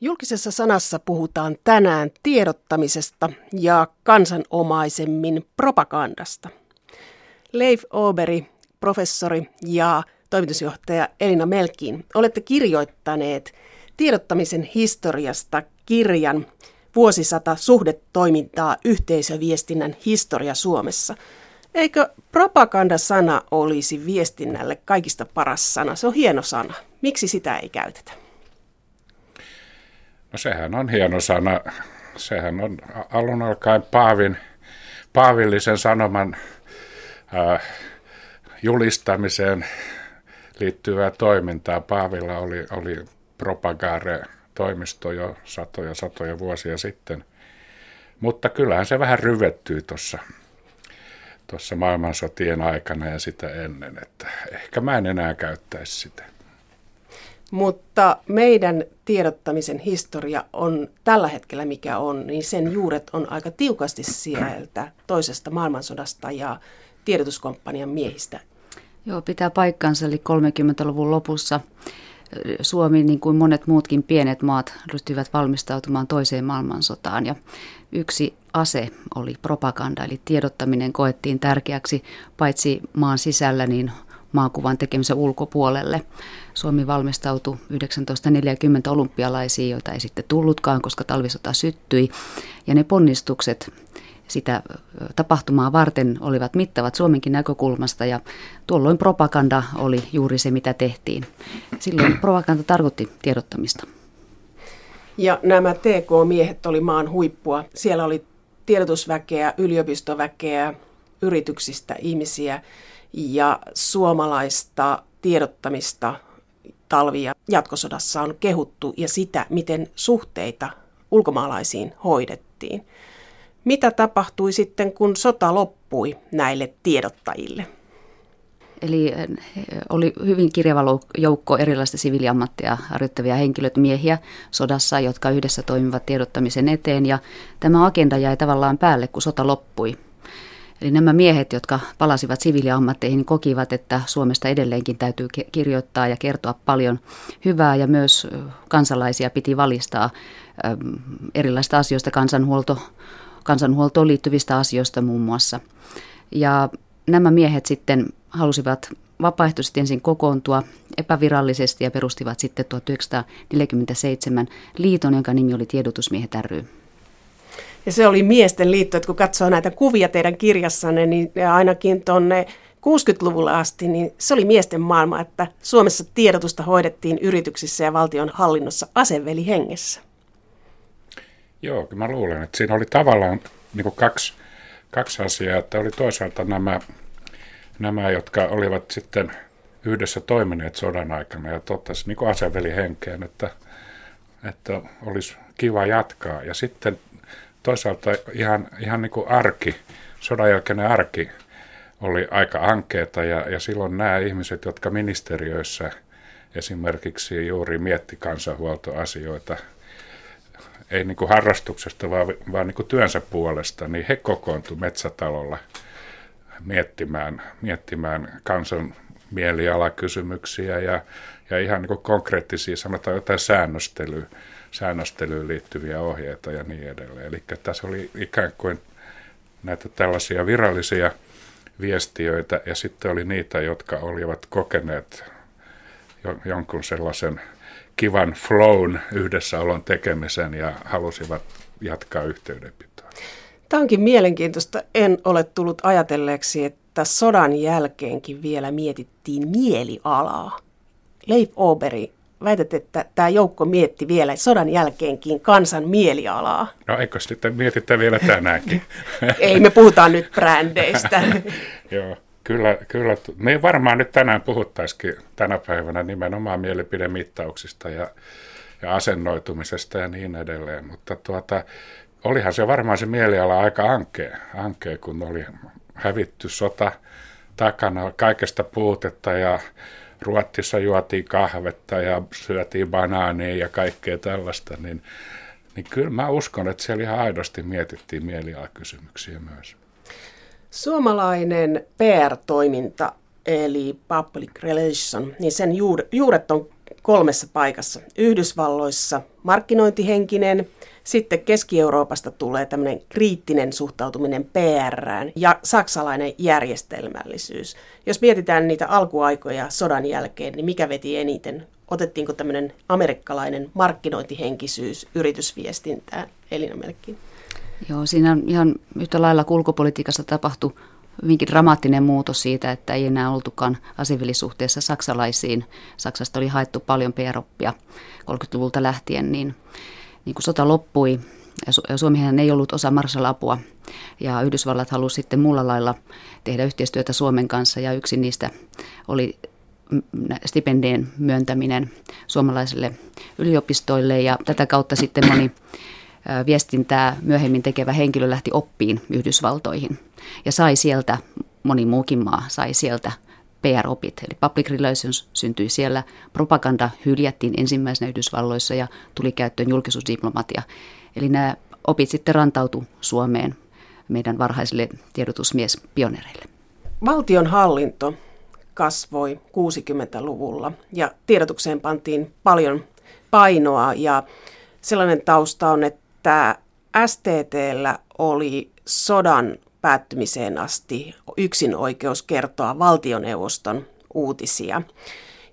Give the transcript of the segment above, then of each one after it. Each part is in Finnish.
Julkisessa sanassa puhutaan tänään tiedottamisesta ja kansanomaisemmin propagandasta. Leif Oberi, professori ja toimitusjohtaja Elina Melkiin, olette kirjoittaneet tiedottamisen historiasta kirjan Vuosisata suhdetoimintaa yhteisöviestinnän historia Suomessa. Eikö propagandasana olisi viestinnälle kaikista paras sana? Se on hieno sana. Miksi sitä ei käytetä? No sehän on hieno sana. Sehän on alun alkaen Paavin, paavillisen sanoman äh, julistamiseen liittyvää toimintaa. Paavilla oli, oli propagare-toimisto jo satoja satoja vuosia sitten. Mutta kyllähän se vähän ryvettyy tuossa tuossa maailmansotien aikana ja sitä ennen, että ehkä mä en enää käyttäisi sitä. Mutta meidän tiedottamisen historia on tällä hetkellä mikä on, niin sen juuret on aika tiukasti sieltä toisesta maailmansodasta ja tiedotuskomppanian miehistä. Joo, pitää paikkansa, eli 30-luvun lopussa Suomi, niin kuin monet muutkin pienet maat, ryhtyivät valmistautumaan toiseen maailmansotaan. Ja yksi ase oli propaganda, eli tiedottaminen koettiin tärkeäksi paitsi maan sisällä, niin maakuvan tekemisen ulkopuolelle. Suomi valmistautui 1940 olympialaisiin, joita ei sitten tullutkaan, koska talvisota syttyi. Ja ne ponnistukset sitä tapahtumaa varten olivat mittavat Suomenkin näkökulmasta ja tuolloin propaganda oli juuri se, mitä tehtiin. Silloin propaganda tarkoitti tiedottamista. Ja nämä TK-miehet oli maan huippua. Siellä oli tiedotusväkeä, yliopistoväkeä, yrityksistä ihmisiä ja suomalaista tiedottamista talvi- ja jatkosodassa on kehuttu ja sitä, miten suhteita ulkomaalaisiin hoidettiin. Mitä tapahtui sitten, kun sota loppui näille tiedottajille? Eli eh, oli hyvin kirjava joukko erilaista siviiliammattia harjoittavia henkilöt, miehiä sodassa, jotka yhdessä toimivat tiedottamisen eteen. Ja tämä agenda jäi tavallaan päälle, kun sota loppui. Eli nämä miehet, jotka palasivat siviiliammatteihin, kokivat, että Suomesta edelleenkin täytyy kirjoittaa ja kertoa paljon hyvää ja myös kansalaisia piti valistaa erilaisista asioista, kansanhuolto, kansanhuoltoon liittyvistä asioista muun muassa. Ja nämä miehet sitten halusivat vapaaehtoisesti ensin kokoontua epävirallisesti ja perustivat sitten 1947 liiton, jonka nimi oli Tiedotusmiehet ry. Ja se oli miesten liitto, että kun katsoo näitä kuvia teidän kirjassanne, niin ainakin tuonne 60-luvulle asti, niin se oli miesten maailma, että Suomessa tiedotusta hoidettiin yrityksissä ja valtion hallinnossa aseveli hengessä. Joo, mä luulen, että siinä oli tavallaan niin kuin kaksi, kaksi asiaa, että oli toisaalta nämä, nämä, jotka olivat sitten yhdessä toimineet sodan aikana ja totesi niin kuin aseveli henkeen, että, että olisi kiva jatkaa. Ja sitten toisaalta ihan, ihan niin kuin arki, sodan jälkeinen arki oli aika ankeeta ja, ja silloin nämä ihmiset, jotka ministeriöissä esimerkiksi juuri mietti kansanhuoltoasioita, ei niin kuin harrastuksesta, vaan, vaan niin kuin työnsä puolesta, niin he kokoontuivat metsätalolla miettimään, miettimään kansan mielialakysymyksiä ja, ja ihan niin kuin konkreettisia, sanotaan jotain säännöstelyä säännöstelyyn liittyviä ohjeita ja niin edelleen. Eli tässä oli ikään kuin näitä tällaisia virallisia viestiöitä ja sitten oli niitä, jotka olivat kokeneet jonkun sellaisen kivan flown yhdessäolon tekemisen ja halusivat jatkaa yhteydenpitoa. Tämä onkin mielenkiintoista. En ole tullut ajatelleeksi, että sodan jälkeenkin vielä mietittiin mielialaa. Leif Oberi väität, että tämä joukko mietti vielä sodan jälkeenkin kansan mielialaa. No eikö sitten mietitä vielä tänäänkin? Ei, me puhutaan nyt brändeistä. Joo, kyllä, kyllä. Me varmaan nyt tänään puhuttaisikin tänä päivänä nimenomaan mielipidemittauksista ja, ja asennoitumisesta ja niin edelleen, mutta tuota, olihan se varmaan se mieliala aika ankea, ankea kun oli hävitty sota takana, kaikesta puutetta ja Ruotsissa juotiin kahvetta ja syötiin banaania ja kaikkea tällaista, niin, niin kyllä mä uskon, että siellä ihan aidosti mietittiin mielialakysymyksiä myös. Suomalainen PR-toiminta, eli public relation, niin sen juuret on kolmessa paikassa. Yhdysvalloissa markkinointihenkinen, sitten Keski-Euroopasta tulee tämmöinen kriittinen suhtautuminen PRään ja saksalainen järjestelmällisyys. Jos mietitään niitä alkuaikoja sodan jälkeen, niin mikä veti eniten? Otettiinko tämmöinen amerikkalainen markkinointihenkisyys yritysviestintään Elina Melkkin? Joo, siinä ihan yhtä lailla kulkupolitiikassa tapahtui hyvinkin dramaattinen muutos siitä, että ei enää oltukaan asevellisuhteessa saksalaisiin. Saksasta oli haettu paljon PR-oppia 30-luvulta lähtien, niin, niin kun sota loppui, ja Suomihan ei ollut osa Marshall-apua, ja Yhdysvallat halusi sitten muulla lailla tehdä yhteistyötä Suomen kanssa, ja yksi niistä oli stipendien myöntäminen suomalaisille yliopistoille, ja tätä kautta sitten moni viestintää myöhemmin tekevä henkilö lähti oppiin Yhdysvaltoihin ja sai sieltä, moni muukin maa sai sieltä PR-opit, eli public relations syntyi siellä, propaganda hyljättiin ensimmäisenä Yhdysvalloissa ja tuli käyttöön julkisuusdiplomatia. Eli nämä opit sitten rantautu Suomeen meidän varhaisille tiedotusmiespionereille. Valtion hallinto kasvoi 60-luvulla ja tiedotukseen pantiin paljon painoa ja sellainen tausta on, että STTllä oli sodan päättymiseen asti yksin oikeus kertoa valtioneuvoston uutisia.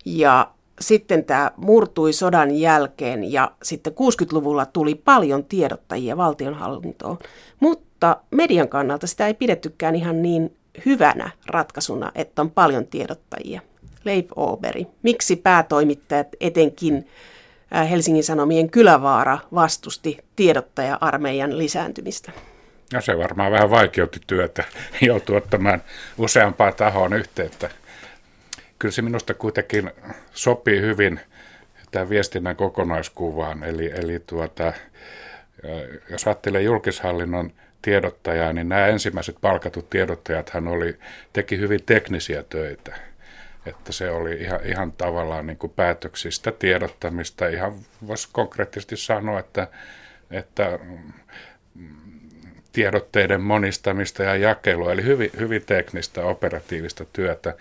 Ja sitten tämä murtui sodan jälkeen ja sitten 60-luvulla tuli paljon tiedottajia valtionhallintoon. Mutta median kannalta sitä ei pidettykään ihan niin hyvänä ratkaisuna, että on paljon tiedottajia. Leif Oberi, miksi päätoimittajat etenkin Helsingin Sanomien Kylävaara vastusti tiedottaja-armeijan lisääntymistä? No se varmaan vähän vaikeutti työtä, joutuu ottamaan useampaa tahoon yhteyttä. Kyllä se minusta kuitenkin sopii hyvin tämän viestinnän kokonaiskuvaan. Eli, eli tuota, jos ajattelee julkishallinnon tiedottajaa, niin nämä ensimmäiset palkatut tiedottajathan oli, teki hyvin teknisiä töitä. Että se oli ihan, ihan tavallaan niin kuin päätöksistä tiedottamista. Ihan voisi konkreettisesti sanoa, että, että tiedotteiden monistamista ja jakelua, eli hyvin, hyvin teknistä operatiivista työtä.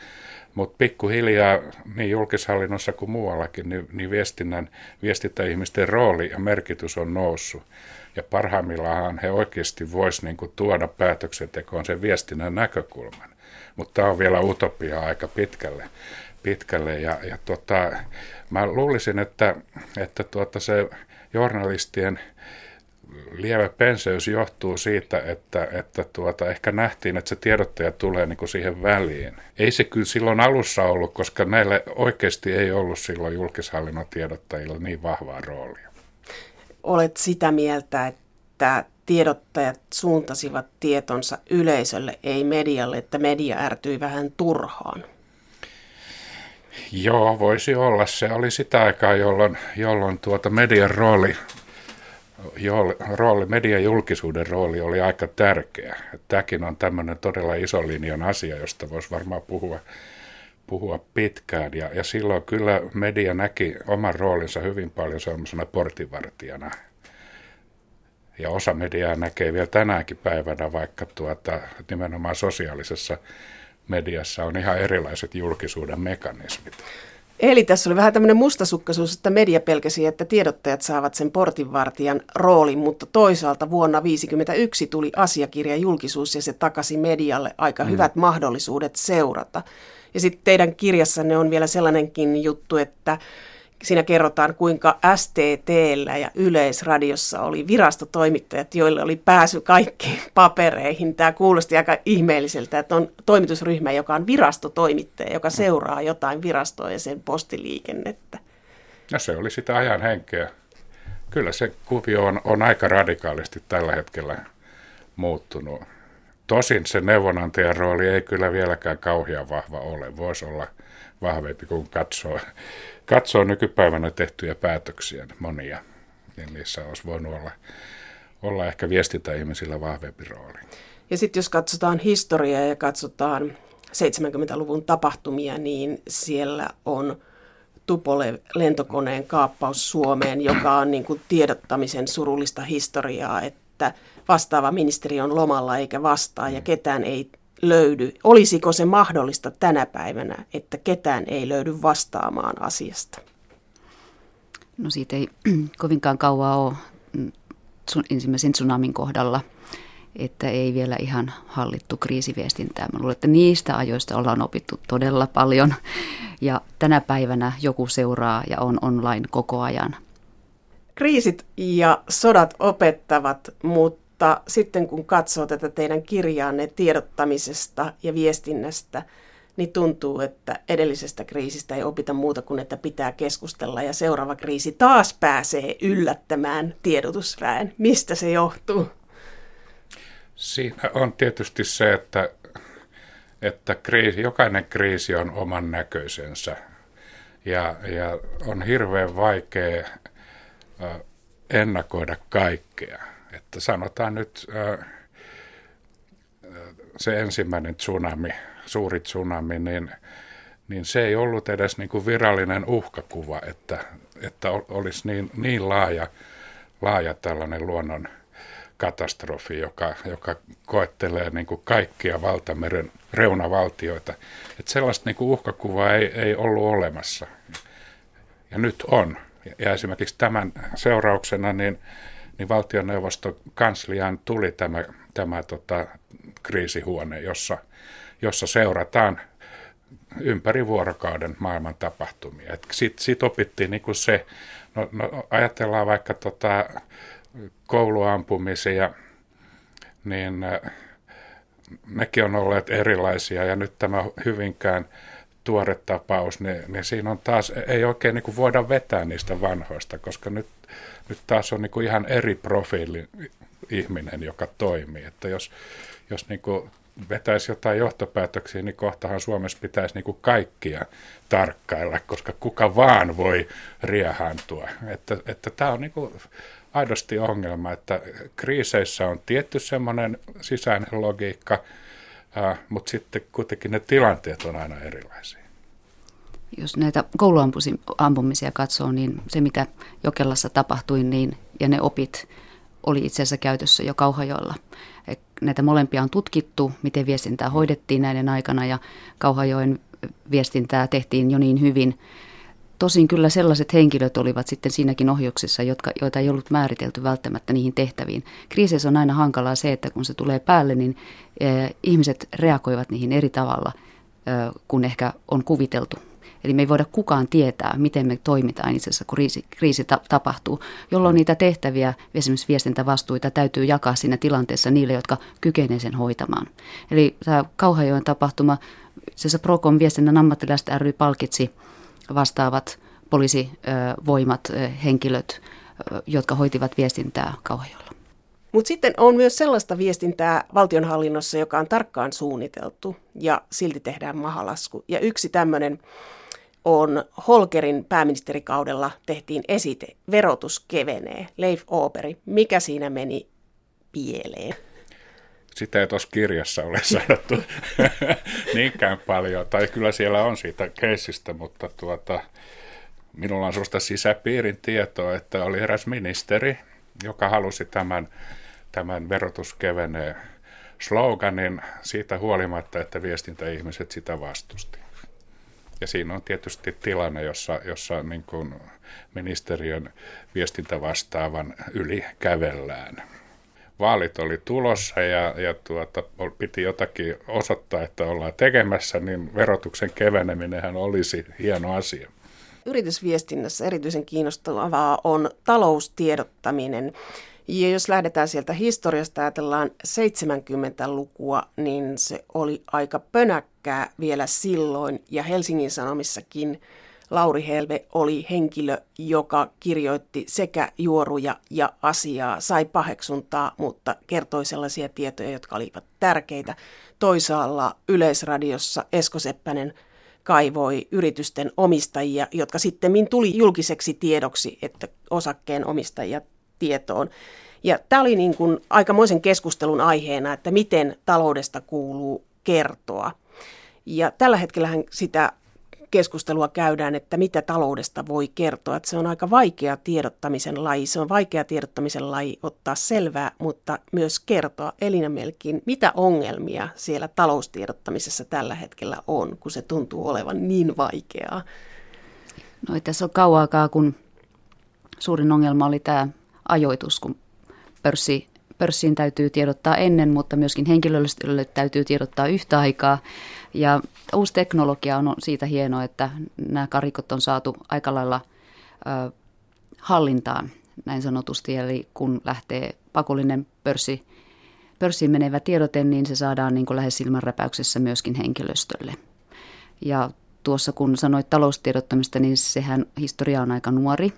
Mutta pikkuhiljaa niin julkishallinnossa kuin muuallakin, niin, niin viestinnän, viestintäihmisten rooli ja merkitys on noussut. Ja parhaimmillaan he oikeasti voisivat niin tuoda päätöksentekoon sen viestinnän näkökulman. Mutta tämä on vielä utopia aika pitkälle. pitkälle. Ja, ja tota, mä luulisin, että, että tuota se journalistien lievä penseys johtuu siitä, että, että tuota, ehkä nähtiin, että se tiedottaja tulee niin kuin siihen väliin. Ei se kyllä silloin alussa ollut, koska näillä oikeasti ei ollut silloin julkishallinnon tiedottajilla niin vahvaa roolia. Olet sitä mieltä, että tiedottajat suuntasivat tietonsa yleisölle, ei medialle, että media ärtyi vähän turhaan? Joo, voisi olla. Se oli sitä aikaa, jolloin, jolloin tuota median rooli rooli, median julkisuuden rooli oli aika tärkeä. Tämäkin on tämmöinen todella iso linjan asia, josta voisi varmaan puhua, puhua pitkään. Ja, ja silloin kyllä media näki oman roolinsa hyvin paljon sellaisena portinvartijana. Ja osa mediaa näkee vielä tänäänkin päivänä, vaikka tuota, nimenomaan sosiaalisessa mediassa on ihan erilaiset julkisuuden mekanismit. Eli tässä oli vähän tämmöinen mustasukkaisuus, että media pelkäsi, että tiedottajat saavat sen portinvartijan roolin, mutta toisaalta vuonna 1951 tuli asiakirja julkisuus ja se takasi medialle aika mm. hyvät mahdollisuudet seurata. Ja sitten teidän kirjassanne on vielä sellainenkin juttu, että Siinä kerrotaan, kuinka STTllä ja Yleisradiossa oli virastotoimittajat, joille oli pääsy kaikkiin papereihin. Tämä kuulosti aika ihmeelliseltä, että on toimitusryhmä, joka on virastotoimittaja, joka seuraa jotain virastoa ja sen postiliikennettä. No se oli sitä ajan henkeä. Kyllä se kuvio on, on aika radikaalisti tällä hetkellä muuttunut. Tosin se neuvonantajan rooli ei kyllä vieläkään kauhean vahva ole. Voisi olla vahvempi, kun katsoo katsoo nykypäivänä tehtyjä päätöksiä, monia, niin niissä olisi voinut olla, olla ehkä viestintäihmisillä vahvempi rooli. Ja sitten jos katsotaan historiaa ja katsotaan 70-luvun tapahtumia, niin siellä on Tupole-lentokoneen kaappaus Suomeen, joka on niin kuin tiedottamisen surullista historiaa, että vastaava ministeri on lomalla eikä vastaa ja ketään ei löydy. Olisiko se mahdollista tänä päivänä, että ketään ei löydy vastaamaan asiasta? No siitä ei kovinkaan kauaa ole mm, ensimmäisen tsunamin kohdalla, että ei vielä ihan hallittu kriisiviestintää. Mä luulen, että niistä ajoista ollaan opittu todella paljon ja tänä päivänä joku seuraa ja on online koko ajan. Kriisit ja sodat opettavat, mutta sitten kun katsoo tätä teidän kirjaanne tiedottamisesta ja viestinnästä – niin tuntuu, että edellisestä kriisistä ei opita muuta kuin, että pitää keskustella ja seuraava kriisi taas pääsee yllättämään tiedotusväen. Mistä se johtuu? Siinä on tietysti se, että, että kriisi, jokainen kriisi on oman näköisensä ja, ja on hirveän vaikea ennakoida kaikkea. Että sanotaan nyt se ensimmäinen tsunami suuri tsunami, niin, niin se ei ollut edes niin kuin virallinen uhkakuva, että, että olisi niin, niin laaja, laaja tällainen luonnon katastrofi, joka, joka koettelee niin kuin kaikkia valtameren reunavaltioita. Että sellaista niin kuin uhkakuvaa ei, ei ollut olemassa. Ja nyt on. Ja esimerkiksi tämän seurauksena niin, niin valtioneuvoston kansliaan tuli tämä, tämä tota, kriisihuone, jossa – jossa seurataan ympäri vuorokauden maailman tapahtumia. Sitten sit opittiin niin kuin se, no, no, ajatellaan vaikka tota kouluampumisia, niin nekin on olleet erilaisia ja nyt tämä hyvinkään tuore tapaus, niin, niin siinä on taas, ei oikein niin kuin voida vetää niistä vanhoista, koska nyt, nyt taas on niin kuin ihan eri profiili ihminen, joka toimii. Että jos, jos niin kuin vetäisi jotain johtopäätöksiä, niin kohtahan Suomessa pitäisi niin kuin kaikkia tarkkailla, koska kuka vaan voi riehantua. Että, että tämä on niin kuin aidosti ongelma, että kriiseissä on tietty semmoinen sisäinen logiikka, mutta sitten kuitenkin ne tilanteet on aina erilaisia. Jos näitä kouluampumisia katsoo, niin se mitä Jokelassa tapahtui niin, ja ne opit oli itse asiassa käytössä jo Kauhajoilla – näitä molempia on tutkittu, miten viestintää hoidettiin näiden aikana ja Kauhajoen viestintää tehtiin jo niin hyvin. Tosin kyllä sellaiset henkilöt olivat sitten siinäkin ohjuksissa, jotka, joita ei ollut määritelty välttämättä niihin tehtäviin. Kriiseissä on aina hankalaa se, että kun se tulee päälle, niin eh, ihmiset reagoivat niihin eri tavalla eh, kuin ehkä on kuviteltu Eli me ei voida kukaan tietää, miten me toimitaan itse asiassa, kun kriisi, kriisi ta- tapahtuu, jolloin niitä tehtäviä, esimerkiksi viestintävastuita, täytyy jakaa siinä tilanteessa niille, jotka kykenevät sen hoitamaan. Eli tämä Kauhajoen tapahtuma, se Procom viestinnän ammattilaiset ry palkitsi vastaavat poliisivoimat, henkilöt, jotka hoitivat viestintää Kauhajoella. Mutta sitten on myös sellaista viestintää valtionhallinnossa, joka on tarkkaan suunniteltu ja silti tehdään mahalasku. Ja yksi tämmöinen on Holkerin pääministerikaudella tehtiin esite, verotus kevenee, Leif Operi. Mikä siinä meni pieleen? Sitä ei tuossa kirjassa ole sanottu niinkään paljon, tai kyllä siellä on siitä keisistä, mutta tuota, minulla on sellaista sisäpiirin tietoa, että oli eräs ministeri, joka halusi tämän, tämän verotus kevenee sloganin siitä huolimatta, että viestintäihmiset sitä vastusti. Ja siinä on tietysti tilanne, jossa, jossa niin kuin ministeriön viestintävastaavan yli kävellään. Vaalit oli tulossa ja, ja tuota, piti jotakin osoittaa, että ollaan tekemässä, niin verotuksen keveneminenhän olisi hieno asia. Yritysviestinnässä erityisen kiinnostavaa on taloustiedottaminen. Ja jos lähdetään sieltä historiasta, ajatellaan 70-lukua, niin se oli aika pönäkkää vielä silloin. Ja Helsingin Sanomissakin Lauri Helve oli henkilö, joka kirjoitti sekä juoruja ja asiaa, sai paheksuntaa, mutta kertoi sellaisia tietoja, jotka olivat tärkeitä. Toisaalla Yleisradiossa Esko Seppänen kaivoi yritysten omistajia, jotka sitten tuli julkiseksi tiedoksi, että osakkeen omistajia tietoon. Ja tämä oli niin kuin aikamoisen keskustelun aiheena, että miten taloudesta kuuluu kertoa. Ja tällä hetkellä sitä keskustelua käydään, että mitä taloudesta voi kertoa. Että se on aika vaikea tiedottamisen laji. Se on vaikea tiedottamisen laji ottaa selvää, mutta myös kertoa. Elina Melkin, mitä ongelmia siellä taloustiedottamisessa tällä hetkellä on, kun se tuntuu olevan niin vaikeaa? No ei tässä ole kauaakaan, kun suurin ongelma oli tämä ajoitus, kun pörssi, pörssiin täytyy tiedottaa ennen, mutta myöskin henkilöstölle täytyy tiedottaa yhtä aikaa. Ja uusi teknologia on siitä hienoa, että nämä karikot on saatu aika lailla ö, hallintaan näin sanotusti. Eli kun lähtee pakollinen pörssi, pörssiin menevä tiedote, niin se saadaan niin kuin lähes silmänräpäyksessä myöskin henkilöstölle. Ja tuossa kun sanoit taloustiedottamista, niin sehän historia on aika nuori.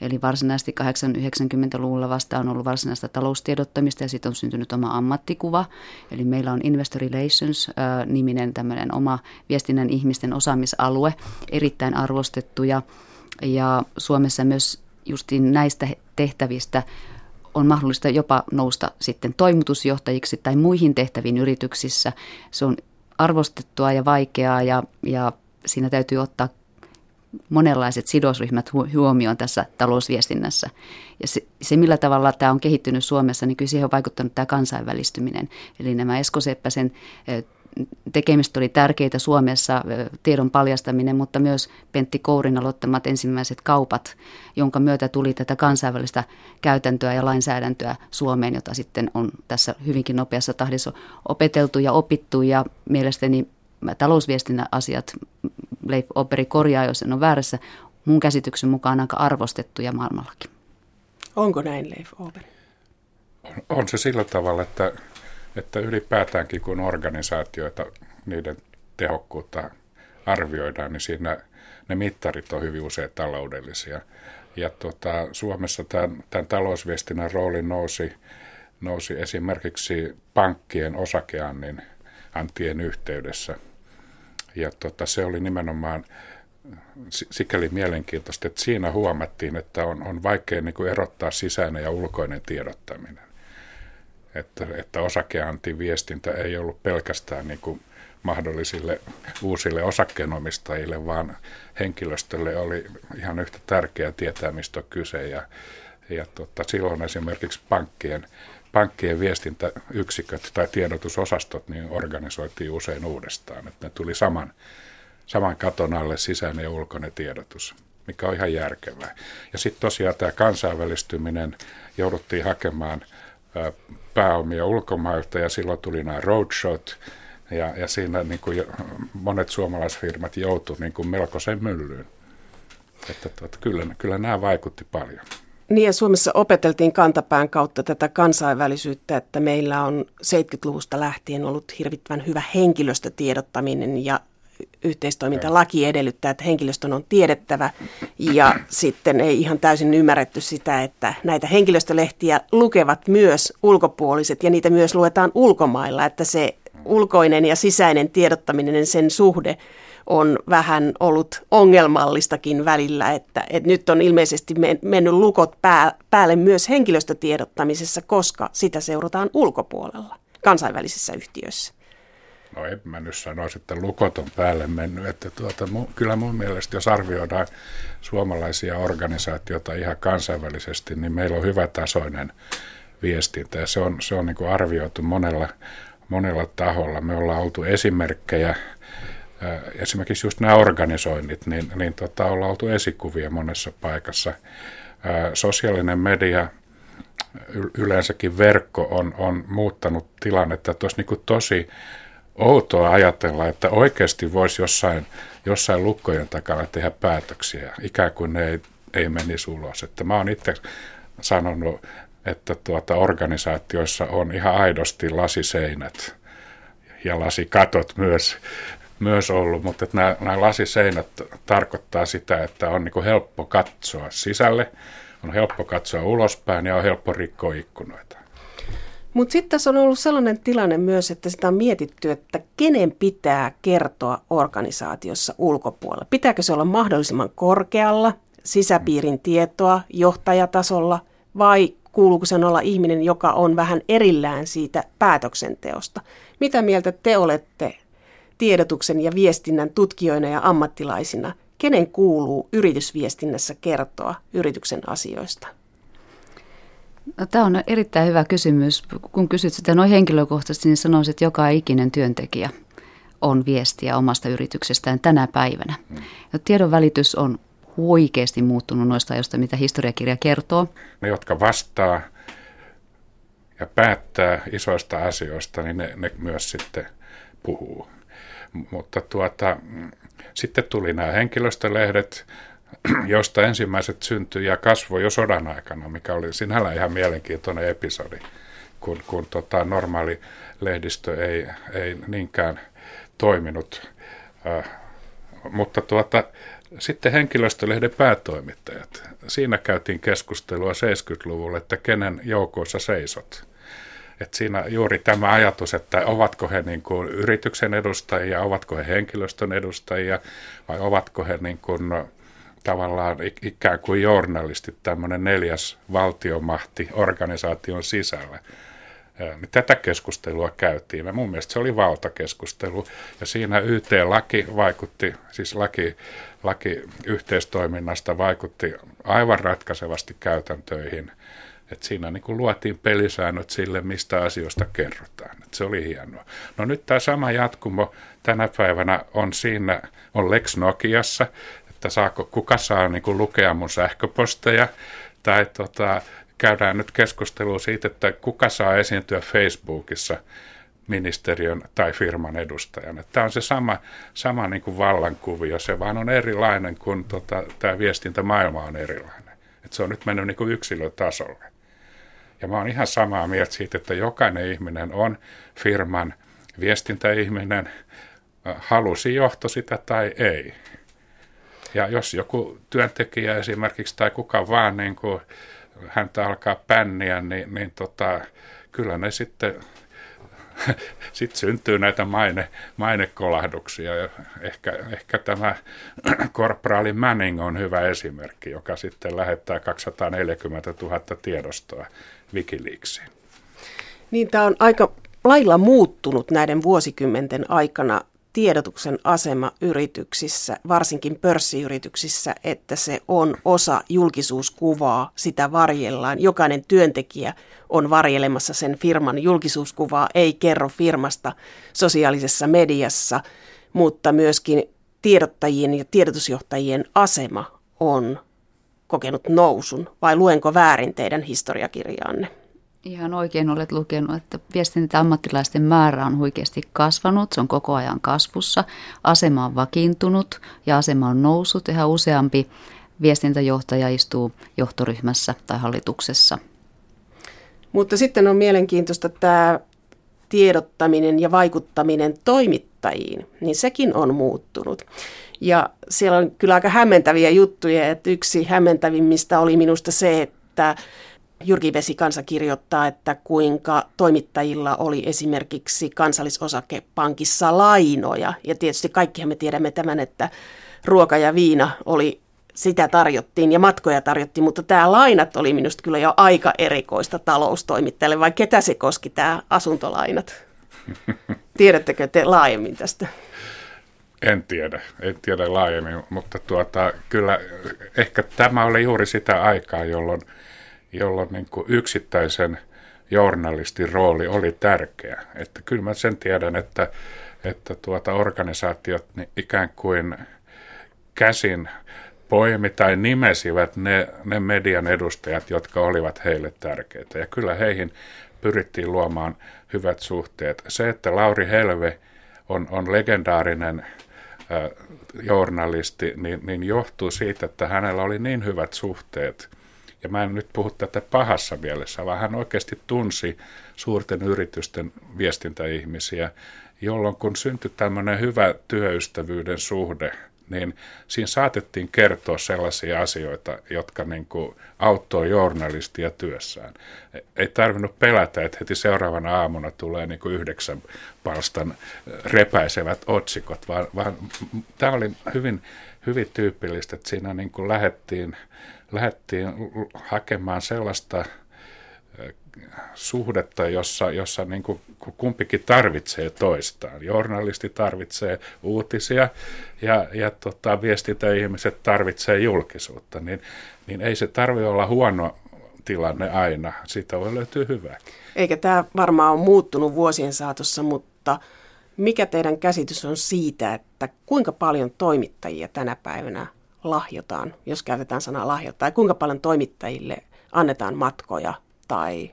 Eli varsinaisesti 890-luvulla vasta on ollut varsinaista taloustiedottamista ja sitten on syntynyt oma ammattikuva. Eli meillä on Investor Relations-niminen tämmöinen oma viestinnän ihmisten osaamisalue, erittäin arvostettu ja, ja Suomessa myös justiin näistä tehtävistä on mahdollista jopa nousta sitten toimitusjohtajiksi tai muihin tehtäviin yrityksissä. Se on arvostettua ja vaikeaa ja, ja siinä täytyy ottaa monenlaiset sidosryhmät huomioon tässä talousviestinnässä. Ja se, se, millä tavalla tämä on kehittynyt Suomessa, niin kyllä siihen on vaikuttanut tämä kansainvälistyminen. Eli nämä Esko Seppäsen tekemistä oli tärkeitä Suomessa, tiedon paljastaminen, mutta myös Pentti Kourin aloittamat ensimmäiset kaupat, jonka myötä tuli tätä kansainvälistä käytäntöä ja lainsäädäntöä Suomeen, jota sitten on tässä hyvinkin nopeassa tahdissa opeteltu ja opittu ja mielestäni talousviestinnän asiat, Leif Operi korjaa, jos en ole väärässä, mun käsityksen mukaan aika arvostettuja maailmallakin. Onko näin, Leif Operi? On, on se sillä tavalla, että että ylipäätäänkin kun organisaatioita, niiden tehokkuutta arvioidaan, niin siinä ne mittarit on hyvin usein taloudellisia. Ja tuota, Suomessa tämän, tämän talousviestinnän rooli nousi, nousi esimerkiksi pankkien osakeannin antien yhteydessä. Ja tuota, se oli nimenomaan sikäli mielenkiintoista, että siinä huomattiin, että on, on vaikea niin kuin erottaa sisäinen ja ulkoinen tiedottaminen että, että osakeantiviestintä ei ollut pelkästään niin kuin mahdollisille uusille osakkeenomistajille, vaan henkilöstölle oli ihan yhtä tärkeää tietää, mistä on kyse. Ja, ja tota, silloin esimerkiksi pankkien, pankkien viestintäyksiköt tai tiedotusosastot niin organisoitiin usein uudestaan. Että ne tuli saman, saman katon alle sisäinen ja ulkoinen tiedotus, mikä on ihan järkevää. Ja sitten tosiaan tämä kansainvälistyminen jouduttiin hakemaan – pääomia ulkomailta ja silloin tuli nämä roadshot ja, ja siinä niin kuin monet suomalaisfirmat joutuivat niin melkoiseen myllyyn. Että tuota, kyllä, kyllä nämä vaikutti paljon. Niin ja Suomessa opeteltiin kantapään kautta tätä kansainvälisyyttä, että meillä on 70-luvusta lähtien ollut hirvittävän hyvä henkilöstötiedottaminen ja yhteistoimintalaki edellyttää, että henkilöstön on tiedettävä. Ja sitten ei ihan täysin ymmärretty sitä, että näitä henkilöstölehtiä lukevat myös ulkopuoliset ja niitä myös luetaan ulkomailla, että se ulkoinen ja sisäinen tiedottaminen, sen suhde on vähän ollut ongelmallistakin välillä, että, että nyt on ilmeisesti mennyt lukot pää, päälle myös henkilöstötiedottamisessa, koska sitä seurataan ulkopuolella kansainvälisissä yhtiöissä no en mä nyt sanoisi, että lukot on päälle mennyt. Että tuota, kyllä mun mielestä, jos arvioidaan suomalaisia organisaatioita ihan kansainvälisesti, niin meillä on hyvä tasoinen viestintä ja se on, se on niin arvioitu monella, monella taholla. Me ollaan oltu esimerkkejä, esimerkiksi just nämä organisoinnit, niin, niin tota, ollaan oltu esikuvia monessa paikassa. Sosiaalinen media, yleensäkin verkko on, on muuttanut tilannetta, että olisi niin tosi outoa ajatella, että oikeasti voisi jossain, jossain lukkojen takana tehdä päätöksiä, ikään kuin ne ei, ei menisi ulos. Että mä oon itse sanonut, että tuota organisaatioissa on ihan aidosti lasiseinät ja lasikatot myös, myös ollut, mutta että nämä, nämä lasiseinät tarkoittaa sitä, että on niin helppo katsoa sisälle, on helppo katsoa ulospäin ja on helppo rikkoa ikkunoita. Mutta sitten tässä on ollut sellainen tilanne myös, että sitä on mietitty, että kenen pitää kertoa organisaatiossa ulkopuolella. Pitääkö se olla mahdollisimman korkealla, sisäpiirin tietoa, johtajatasolla, vai kuuluuko sen olla ihminen, joka on vähän erillään siitä päätöksenteosta? Mitä mieltä te olette tiedotuksen ja viestinnän tutkijoina ja ammattilaisina? Kenen kuuluu yritysviestinnässä kertoa yrityksen asioista? No, tämä on erittäin hyvä kysymys. Kun kysyt sitä noin henkilökohtaisesti, niin sanoisin, että joka ikinen työntekijä on viestiä omasta yrityksestään tänä päivänä. Mm. Ja tiedon välitys on oikeasti muuttunut noista ajoista, mitä historiakirja kertoo? Ne, jotka vastaa ja päättää isoista asioista, niin ne, ne myös sitten puhuu. Mutta tuota, sitten tuli nämä henkilöstölehdet, josta ensimmäiset syntyi ja kasvoi jo sodan aikana, mikä oli sinällään ihan mielenkiintoinen episodi, kun, kun tota, normaali lehdistö ei, ei niinkään toiminut. Äh, mutta tuota, sitten henkilöstölehden päätoimittajat. Siinä käytiin keskustelua 70-luvulla, että kenen joukoissa seisot. Et siinä juuri tämä ajatus, että ovatko he niin kuin yrityksen edustajia, ovatko he henkilöstön edustajia vai ovatko he niin kuin tavallaan ikään kuin journalistit, tämmöinen neljäs valtiomahti organisaation sisällä. Niin tätä keskustelua käytiin ja mun mielestä se oli valtakeskustelu ja siinä YT-laki vaikutti, siis laki, laki yhteistoiminnasta vaikutti aivan ratkaisevasti käytäntöihin. Et siinä niin kuin luotiin pelisäännöt sille, mistä asioista kerrotaan. Et se oli hienoa. No nyt tämä sama jatkumo tänä päivänä on siinä, on Lex Nokiassa, että saako, kuka saa niin kuin lukea mun sähköposteja, tai tota, käydään nyt keskustelua siitä, että kuka saa esiintyä Facebookissa ministeriön tai firman edustajana. Tämä on se sama, sama niin kuin vallankuvio, se vaan on erilainen, kun tota, tämä viestintämaailma on erilainen. Et se on nyt mennyt niin kuin yksilötasolle. Ja mä oon ihan samaa mieltä siitä, että jokainen ihminen on firman viestintäihminen, halusi johto sitä tai ei. Ja jos joku työntekijä esimerkiksi tai kuka vaan niin kuin häntä alkaa pänniä, niin, niin tota, kyllä ne sitten sitten syntyy näitä maine, mainekolahduksia. Ja ehkä, ehkä tämä korporaali Manning on hyvä esimerkki, joka sitten lähettää 240 000 tiedostoa Wikileaksiin. Niin, tämä on aika lailla muuttunut näiden vuosikymmenten aikana tiedotuksen asema yrityksissä, varsinkin pörssiyrityksissä, että se on osa julkisuuskuvaa, sitä varjellaan. Jokainen työntekijä on varjelemassa sen firman julkisuuskuvaa, ei kerro firmasta sosiaalisessa mediassa, mutta myöskin tiedottajien ja tiedotusjohtajien asema on kokenut nousun, vai luenko väärin teidän historiakirjaanne? Ihan oikein olet lukenut, että viestintäammattilaisten määrä on huikeasti kasvanut, se on koko ajan kasvussa, asema on vakiintunut ja asema on noussut. Yhä useampi viestintäjohtaja istuu johtoryhmässä tai hallituksessa. Mutta sitten on mielenkiintoista tämä tiedottaminen ja vaikuttaminen toimittajiin, niin sekin on muuttunut. Ja siellä on kyllä aika hämmentäviä juttuja, että yksi hämmentävimmistä oli minusta se, että Jyrki Vesikansa kirjoittaa, että kuinka toimittajilla oli esimerkiksi kansallisosakepankissa lainoja. Ja tietysti kaikkihan me tiedämme tämän, että ruoka ja viina oli, sitä tarjottiin ja matkoja tarjottiin, mutta tämä lainat oli minusta kyllä jo aika erikoista taloustoimittajalle, vai ketä se koski tämä asuntolainat? Tiedättekö te laajemmin tästä? En tiedä, en tiedä laajemmin, mutta tuota, kyllä ehkä tämä oli juuri sitä aikaa, jolloin – jolloin niin kuin yksittäisen journalistin rooli oli tärkeä. Että kyllä mä sen tiedän, että, että tuota organisaatiot niin ikään kuin käsin poimi tai nimesivät ne, ne median edustajat, jotka olivat heille tärkeitä. Ja kyllä heihin pyrittiin luomaan hyvät suhteet. Se, että Lauri Helve on, on legendaarinen journalisti, niin, niin johtuu siitä, että hänellä oli niin hyvät suhteet. Ja mä en nyt puhu tätä pahassa mielessä, vaan hän oikeasti tunsi suurten yritysten viestintäihmisiä, jolloin kun syntyi tämmöinen hyvä työystävyyden suhde, niin siinä saatettiin kertoa sellaisia asioita, jotka niin kuin auttoi journalistia työssään. Ei tarvinnut pelätä, että heti seuraavana aamuna tulee niin kuin yhdeksän palstan repäisevät otsikot, vaan, vaan tämä oli hyvin, hyvin tyypillistä, että siinä niin kuin lähettiin lähdettiin hakemaan sellaista suhdetta, jossa, jossa niin kuin kumpikin tarvitsee toistaan. Journalisti tarvitsee uutisia ja, ja tota, viestintäihmiset tarvitsee julkisuutta. Niin, niin ei se tarvitse olla huono tilanne aina. Siitä voi löytyä hyvää. Eikä tämä varmaan ole muuttunut vuosien saatossa, mutta mikä teidän käsitys on siitä, että kuinka paljon toimittajia tänä päivänä lahjotaan, jos käytetään sanaa lahjoittaa, tai kuinka paljon toimittajille annetaan matkoja tai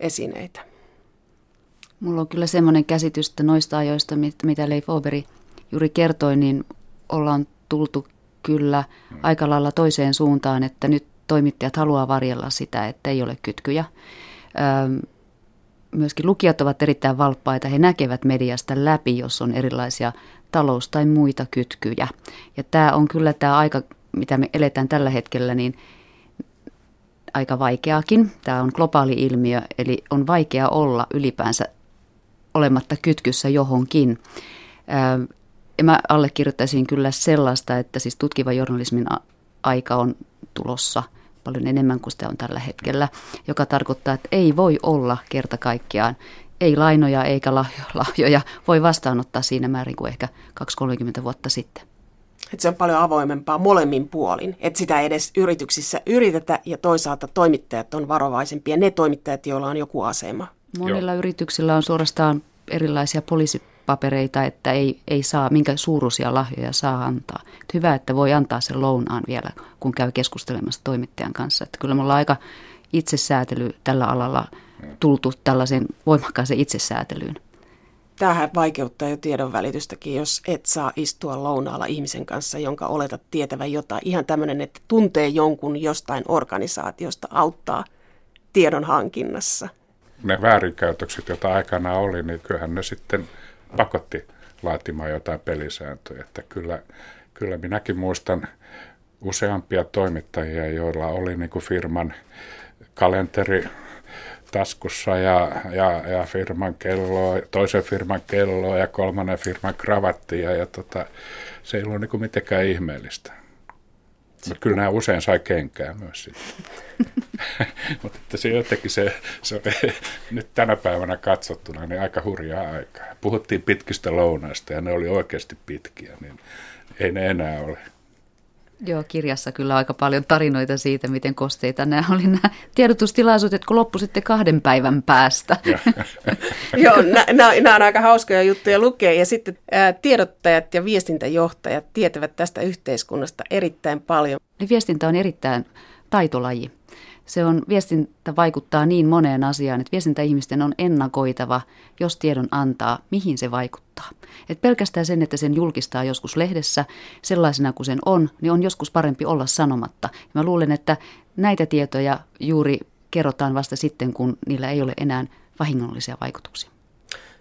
esineitä? Mulla on kyllä semmoinen käsitys, että noista ajoista, mitä Leif Oberi juuri kertoi, niin ollaan tultu kyllä aika lailla toiseen suuntaan, että nyt toimittajat haluaa varjella sitä, että ei ole kytkyjä. Myöskin lukijat ovat erittäin valppaita. He näkevät mediasta läpi, jos on erilaisia talous- tai muita kytkyjä. Ja tämä on kyllä tämä aika, mitä me eletään tällä hetkellä, niin aika vaikeakin. Tämä on globaali ilmiö, eli on vaikea olla ylipäänsä olematta kytkyssä johonkin. Ja mä allekirjoittaisin kyllä sellaista, että siis tutkiva journalismin aika on tulossa paljon enemmän kuin sitä on tällä hetkellä, joka tarkoittaa, että ei voi olla kerta kaikkiaan ei lainoja eikä lahjoja voi vastaanottaa siinä määrin kuin ehkä 2-30 vuotta sitten. Että se on paljon avoimempaa molemmin puolin, että sitä edes yrityksissä yritetä ja toisaalta toimittajat on varovaisempia, ne toimittajat, joilla on joku asema. Monilla Joo. yrityksillä on suorastaan erilaisia poliisipapereita, että ei, ei saa, minkä suuruisia lahjoja saa antaa. Et hyvä, että voi antaa sen lounaan vielä, kun käy keskustelemassa toimittajan kanssa. Että kyllä me ollaan aika itsesäätely tällä alalla tultu tällaisen voimakkaaseen itsesäätelyyn. Tämähän vaikeuttaa jo tiedon välitystäkin, jos et saa istua lounaalla ihmisen kanssa, jonka oletat tietävän jotain. Ihan tämmöinen, että tuntee jonkun jostain organisaatiosta auttaa tiedon hankinnassa. Ne väärinkäytökset, joita aikana oli, niin kyllähän ne sitten pakotti laatimaan jotain pelisääntöjä. Että kyllä, kyllä minäkin muistan useampia toimittajia, joilla oli niin kuin firman kalenteri taskussa ja, ja, ja firman kelloa, toisen firman kelloa ja kolmannen firman kravattia ja tota, se ei ollut niin mitenkään ihmeellistä. Mutta kyllä nämä usein sai kenkää myös sitten. Mutta että se jotenkin se, se oli nyt tänä päivänä katsottuna niin aika hurjaa aikaa. Puhuttiin pitkistä lounaista ja ne oli oikeasti pitkiä, niin ei ne enää ole. Joo, kirjassa kyllä aika paljon tarinoita siitä, miten kosteita nämä oli nämä tiedotustilaisuudet, jotka loppu sitten kahden päivän päästä. Joo, nämä, on aika hauskoja juttuja lukea. Ja sitten ää, tiedottajat ja viestintäjohtajat tietävät tästä yhteiskunnasta erittäin paljon. Niin viestintä on erittäin taitolaji se on, viestintä vaikuttaa niin moneen asiaan, että viestintäihmisten on ennakoitava, jos tiedon antaa, mihin se vaikuttaa. Et pelkästään sen, että sen julkistaa joskus lehdessä sellaisena kuin sen on, niin on joskus parempi olla sanomatta. Ja mä luulen, että näitä tietoja juuri kerrotaan vasta sitten, kun niillä ei ole enää vahingollisia vaikutuksia.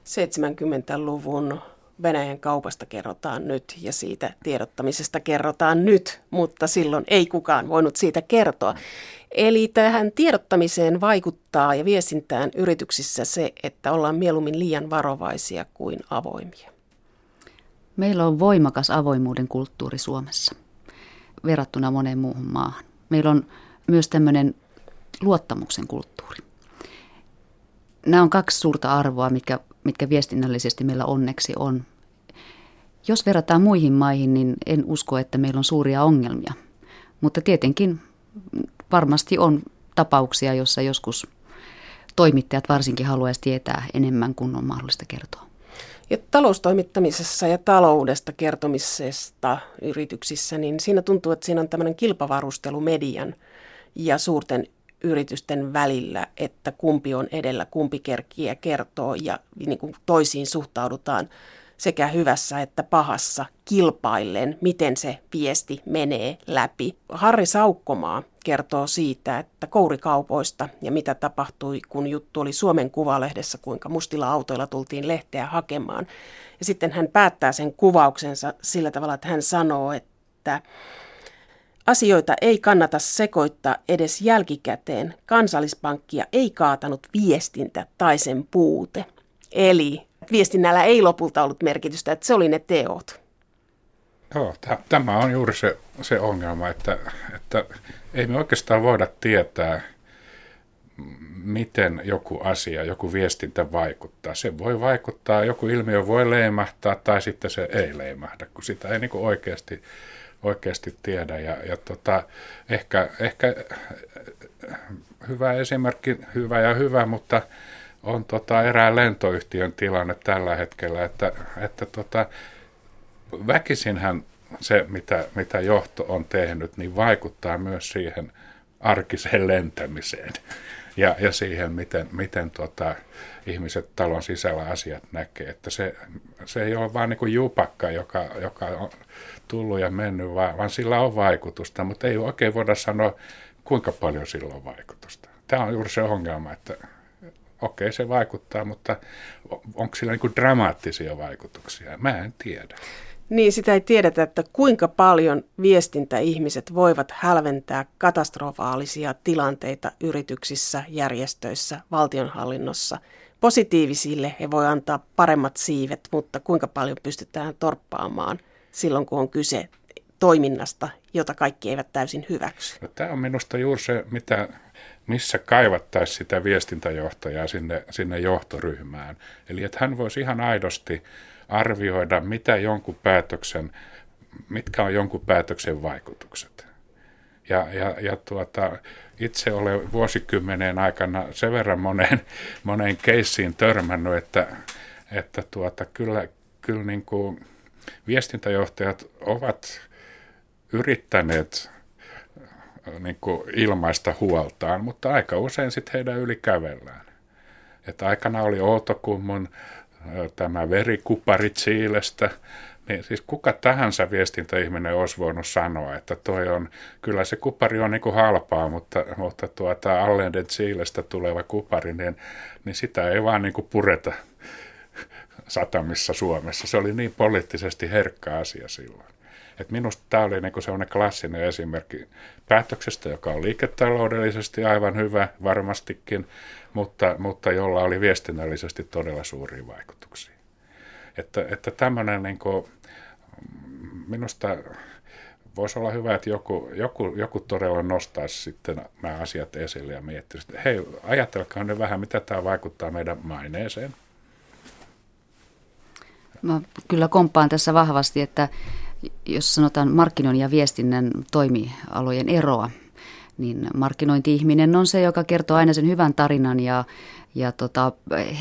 70-luvun Venäjän kaupasta kerrotaan nyt ja siitä tiedottamisesta kerrotaan nyt, mutta silloin ei kukaan voinut siitä kertoa. Eli tähän tiedottamiseen vaikuttaa ja viestintään yrityksissä se, että ollaan mieluummin liian varovaisia kuin avoimia. Meillä on voimakas avoimuuden kulttuuri Suomessa verrattuna moneen muuhun maahan. Meillä on myös tämmöinen luottamuksen kulttuuri. Nämä on kaksi suurta arvoa, mitkä, mitkä viestinnällisesti meillä onneksi on. Jos verrataan muihin maihin, niin en usko, että meillä on suuria ongelmia. Mutta tietenkin varmasti on tapauksia, jossa joskus toimittajat varsinkin haluaisi tietää enemmän kuin on mahdollista kertoa. Ja taloustoimittamisessa ja taloudesta kertomisesta yrityksissä, niin siinä tuntuu, että siinä on tämmöinen kilpavarustelu median ja suurten yritysten välillä, että kumpi on edellä, kumpi kerkkiä kertoo ja niin kuin toisiin suhtaudutaan sekä hyvässä että pahassa kilpaillen, miten se viesti menee läpi. Harri Saukkomaa kertoo siitä, että kourikaupoista ja mitä tapahtui, kun juttu oli Suomen Kuvalehdessä, kuinka mustilla autoilla tultiin lehteä hakemaan. Ja sitten hän päättää sen kuvauksensa sillä tavalla, että hän sanoo, että Asioita ei kannata sekoittaa edes jälkikäteen. Kansallispankkia ei kaatanut viestintä tai sen puute. Eli viestinnällä ei lopulta ollut merkitystä, että se oli ne teot. Joo, tämä on juuri se, se ongelma, että, että ei me oikeastaan voida tietää, miten joku asia, joku viestintä vaikuttaa. Se voi vaikuttaa, joku ilmiö voi leimahtaa tai sitten se ei leimahda, kun sitä ei niin oikeasti, oikeasti tiedä. Ja, ja tota, ehkä, ehkä hyvä esimerkki, hyvä ja hyvä, mutta on tota erään lentoyhtiön tilanne tällä hetkellä, että, että tota, väkisinhän se, mitä, mitä johto on tehnyt, niin vaikuttaa myös siihen arkiseen lentämiseen ja, ja siihen, miten, miten tota, ihmiset talon sisällä asiat näkee. Että se, se ei ole vain niin jupakka, joka, joka on tullut ja mennyt, vaan, vaan sillä on vaikutusta, mutta ei oikein voida sanoa, kuinka paljon sillä on vaikutusta. Tämä on juuri se ongelma, että okei se vaikuttaa, mutta onko sillä niin dramaattisia vaikutuksia? Mä en tiedä. Niin, sitä ei tiedetä, että kuinka paljon viestintäihmiset voivat hälventää katastrofaalisia tilanteita yrityksissä, järjestöissä, valtionhallinnossa. Positiivisille he voi antaa paremmat siivet, mutta kuinka paljon pystytään torppaamaan silloin, kun on kyse toiminnasta, jota kaikki eivät täysin hyväksy. No, tämä on minusta juuri se, mitä, missä kaivattaisiin sitä viestintäjohtajaa sinne, sinne johtoryhmään. Eli että hän voisi ihan aidosti arvioida, mitä jonkun päätöksen, mitkä on jonkun päätöksen vaikutukset. Ja, ja, ja tuota, itse olen vuosikymmeneen aikana sen verran moneen, moneen keissiin törmännyt, että, että tuota, kyllä, kyllä niin kuin viestintäjohtajat ovat yrittäneet niin kuin ilmaista huoltaan, mutta aika usein sitten heidän yli kävellään. Että aikana oli Outokummun tämä verikupari Chiilestä, niin siis kuka tahansa viestintäihminen olisi voinut sanoa, että toi on, kyllä se kupari on niin kuin halpaa, mutta, mutta tuota Allenden Chiilestä tuleva kupari, niin, niin sitä ei vaan niin kuin pureta satamissa Suomessa. Se oli niin poliittisesti herkkä asia silloin. Et minusta tämä oli niinku sellainen klassinen esimerkki päätöksestä, joka on liiketaloudellisesti aivan hyvä varmastikin, mutta, mutta jolla oli viestinnällisesti todella suuria vaikutuksia. Että, että tämmöinen niinku, minusta voisi olla hyvä, että joku, joku, joku todella nostaisi sitten nämä asiat esille ja miettisi, että hei, ajatelkaa ne vähän, mitä tämä vaikuttaa meidän maineeseen. Mä kyllä komppaan tässä vahvasti, että jos sanotaan markkinoinnin ja viestinnän toimialojen eroa, niin markkinointi-ihminen on se, joka kertoo aina sen hyvän tarinan ja, ja tota,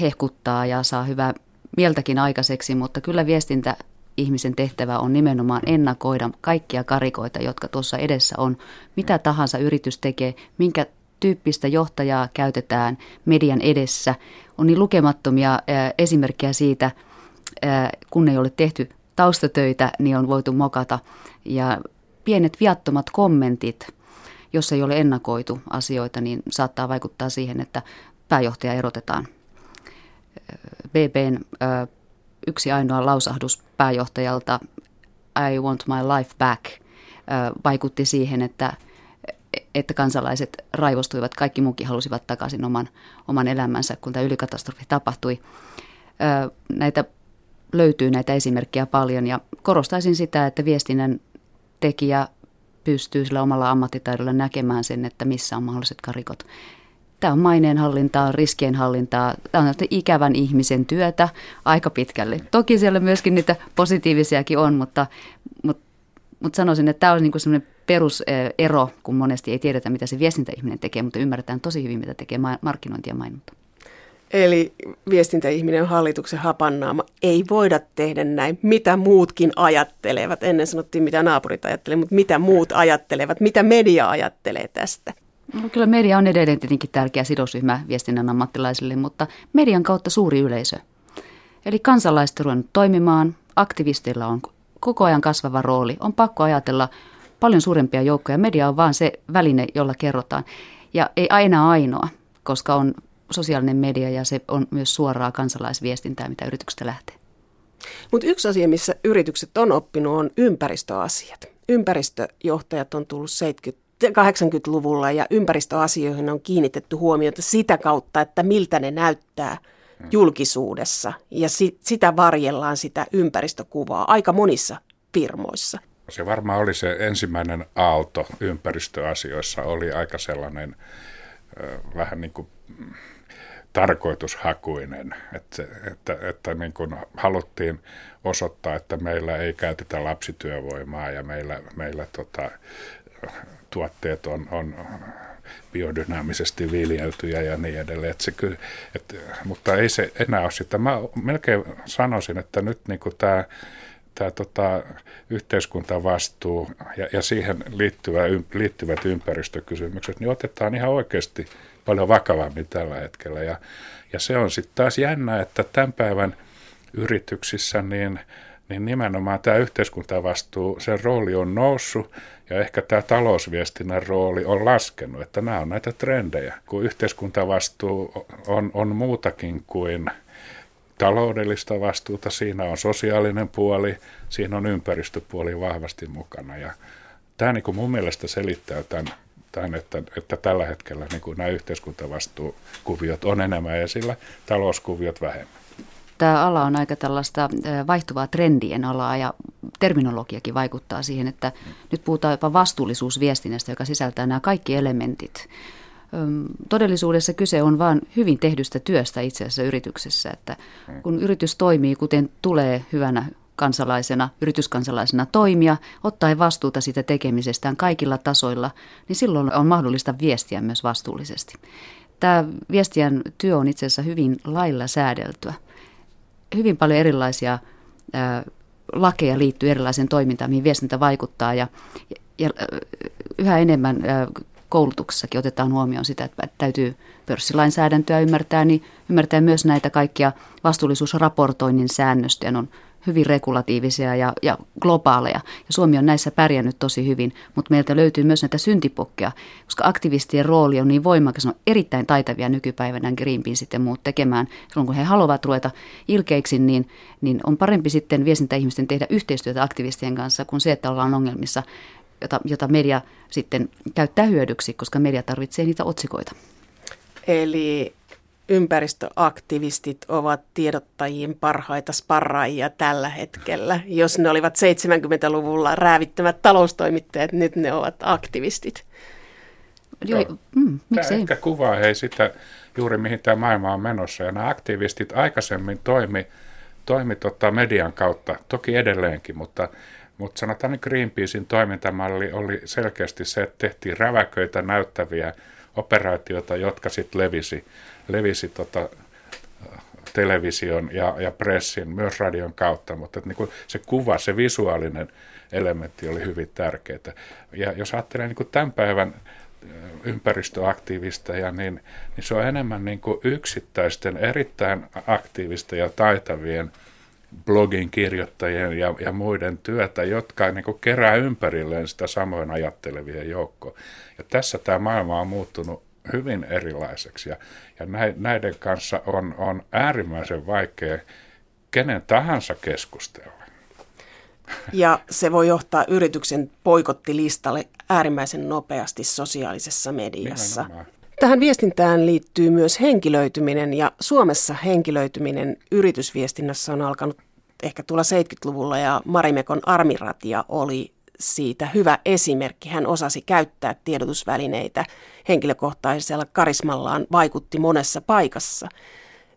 hehkuttaa ja saa hyvää mieltäkin aikaiseksi, mutta kyllä viestintä ihmisen tehtävä on nimenomaan ennakoida kaikkia karikoita, jotka tuossa edessä on. Mitä tahansa yritys tekee, minkä tyyppistä johtajaa käytetään median edessä. On niin lukemattomia esimerkkejä siitä, kun ei ole tehty taustatöitä, niin on voitu mokata. Ja pienet viattomat kommentit, jos ei ole ennakoitu asioita, niin saattaa vaikuttaa siihen, että pääjohtaja erotetaan. BBn yksi ainoa lausahdus pääjohtajalta, I want my life back, vaikutti siihen, että, että kansalaiset raivostuivat. Kaikki muukin halusivat takaisin oman, oman elämänsä, kun tämä ylikatastrofi tapahtui. Näitä löytyy näitä esimerkkejä paljon ja korostaisin sitä, että viestinnän tekijä pystyy sillä omalla ammattitaidolla näkemään sen, että missä on mahdolliset karikot. Tämä on maineenhallintaa, riskienhallintaa, tämä on ikävän ihmisen työtä aika pitkälle. Toki siellä myöskin niitä positiivisiakin on, mutta, mutta, mutta sanoisin, että tämä on niin sellainen perusero, kun monesti ei tiedetä, mitä se viestintäihminen tekee, mutta ymmärretään tosi hyvin, mitä tekee markkinointi ja mainonta. Eli viestintäihminen on hallituksen hapannaama. Ei voida tehdä näin. Mitä muutkin ajattelevat? Ennen sanottiin, mitä naapurit ajattelevat, mutta mitä muut ajattelevat? Mitä media ajattelee tästä? No, kyllä media on edelleen tietenkin tärkeä sidosryhmä viestinnän ammattilaisille, mutta median kautta suuri yleisö. Eli kansalaiset on toimimaan, aktivisteilla on koko ajan kasvava rooli. On pakko ajatella paljon suurempia joukkoja. Media on vain se väline, jolla kerrotaan. Ja ei aina ainoa, koska on sosiaalinen media ja se on myös suoraa kansalaisviestintää, mitä yrityksestä lähtee. Mutta yksi asia, missä yritykset on oppinut, on ympäristöasiat. Ympäristöjohtajat on tullut 70 80-luvulla ja ympäristöasioihin on kiinnitetty huomiota sitä kautta, että miltä ne näyttää julkisuudessa. Ja si- sitä varjellaan sitä ympäristökuvaa aika monissa firmoissa. Se varmaan oli se ensimmäinen aalto ympäristöasioissa, oli aika sellainen vähän niin kuin tarkoitushakuinen, että, että, että niin kuin haluttiin osoittaa, että meillä ei käytetä lapsityövoimaa ja meillä, meillä tota, tuotteet on, on biodynaamisesti viljeltyjä ja niin edelleen. Että se kyllä, että, mutta ei se enää ole sitä. Mä melkein sanoisin, että nyt niin kuin tämä, tämä tota, yhteiskuntavastuu ja, ja siihen liittyvä, liittyvät ympäristökysymykset, niin otetaan ihan oikeasti paljon vakavammin tällä hetkellä. Ja, ja se on sitten taas jännä, että tämän päivän yrityksissä niin, niin nimenomaan tämä yhteiskuntavastuu, sen rooli on noussut ja ehkä tämä talousviestinnän rooli on laskenut, että nämä on näitä trendejä. Kun yhteiskuntavastuu on, on muutakin kuin taloudellista vastuuta, siinä on sosiaalinen puoli, siinä on ympäristöpuoli vahvasti mukana. Ja tämä niin kuin mun mielestä selittää tämän, tämän että, että tällä hetkellä niin kuin nämä yhteiskuntavastuukuviot on enemmän esillä, talouskuviot vähemmän. Tämä ala on aika tällaista vaihtuvaa trendien alaa ja terminologiakin vaikuttaa siihen, että nyt puhutaan jopa vastuullisuusviestinnästä, joka sisältää nämä kaikki elementit todellisuudessa kyse on vain hyvin tehdystä työstä itse asiassa yrityksessä, että kun yritys toimii, kuten tulee hyvänä kansalaisena, yrityskansalaisena toimia, ottaen vastuuta siitä tekemisestään kaikilla tasoilla, niin silloin on mahdollista viestiä myös vastuullisesti. Tämä viestien työ on itse asiassa hyvin lailla säädeltyä. Hyvin paljon erilaisia ää, lakeja liittyy erilaiseen toimintaan, mihin viestintä vaikuttaa ja, ja yhä enemmän koulutuksessakin otetaan huomioon sitä, että täytyy pörssilainsäädäntöä ymmärtää, niin ymmärtää myös näitä kaikkia vastuullisuusraportoinnin säännöstöjä. on hyvin regulatiivisia ja, ja globaaleja. Ja Suomi on näissä pärjännyt tosi hyvin, mutta meiltä löytyy myös näitä syntipokkeja, koska aktivistien rooli on niin voimakas, on erittäin taitavia nykypäivänä Greenpeace sitten muut tekemään. Silloin kun he haluavat ruveta ilkeiksi, niin, niin on parempi sitten viestintäihmisten tehdä yhteistyötä aktivistien kanssa kuin se, että ollaan ongelmissa jota, jota media sitten käyttää hyödyksi, koska media tarvitsee niitä otsikoita. Eli ympäristöaktivistit ovat tiedottajien parhaita sparraajia tällä hetkellä. Jos ne olivat 70-luvulla räävittämät taloustoimittajat, nyt ne ovat aktivistit. Joo, mm, tämä ehkä kuvaa hei sitä juuri mihin tämä maailma on menossa. Ja nämä aktivistit aikaisemmin toimi, toimi tota median kautta, toki edelleenkin, mutta mutta sanotaan, että Greenpeacein toimintamalli oli selkeästi se, että tehtiin räväköitä näyttäviä operaatioita, jotka sitten levisi, levisi tota, television ja, ja pressin, myös radion kautta, mutta että niin se kuva, se visuaalinen elementti oli hyvin tärkeää. Ja jos ajattelee niin tämän päivän ympäristöaktiivisteja, niin, niin se on enemmän niin kuin yksittäisten erittäin aktiivisten ja taitavien – blogin kirjoittajien ja, ja muiden työtä, jotka niin kuin kerää ympärilleen sitä samoin ajattelevia joukkoa. Ja tässä tämä maailma on muuttunut hyvin erilaiseksi ja, ja näiden kanssa on, on äärimmäisen vaikea kenen tahansa keskustella. Ja se voi johtaa yrityksen poikottilistalle äärimmäisen nopeasti sosiaalisessa mediassa. Nimenomaan. Tähän viestintään liittyy myös henkilöityminen ja Suomessa henkilöityminen yritysviestinnässä on alkanut ehkä tuolla 70-luvulla ja Marimekon armiratia oli siitä hyvä esimerkki. Hän osasi käyttää tiedotusvälineitä henkilökohtaisella karismallaan, vaikutti monessa paikassa.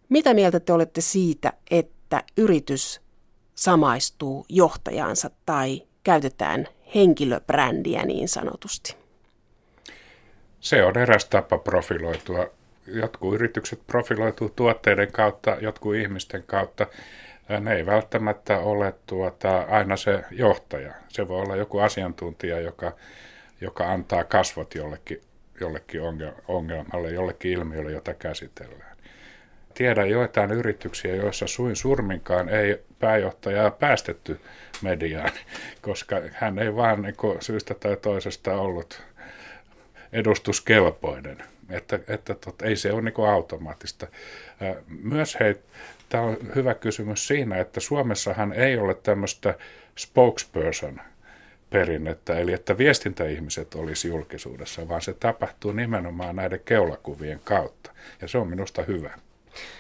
Mitä mieltä te olette siitä, että yritys samaistuu johtajansa tai käytetään henkilöbrändiä niin sanotusti? Se on eräs tapa profiloitua. Jotkut yritykset profiloituu tuotteiden kautta, jotkut ihmisten kautta. Ne ei välttämättä ole tuota, aina se johtaja. Se voi olla joku asiantuntija, joka, joka antaa kasvot jollekin, jollekin ongelmalle, jollekin ilmiölle, jota käsitellään. Tiedän joitain yrityksiä, joissa suin surminkaan ei pääjohtajaa päästetty mediaan, koska hän ei vaan niin syystä tai toisesta ollut edustuskelpoinen. Että, että tot, ei se ole niin automaattista. Myös hei, tämä on hyvä kysymys siinä, että Suomessahan ei ole tämmöistä spokesperson perinnettä, eli että viestintäihmiset olisi julkisuudessa, vaan se tapahtuu nimenomaan näiden keulakuvien kautta. Ja se on minusta hyvä.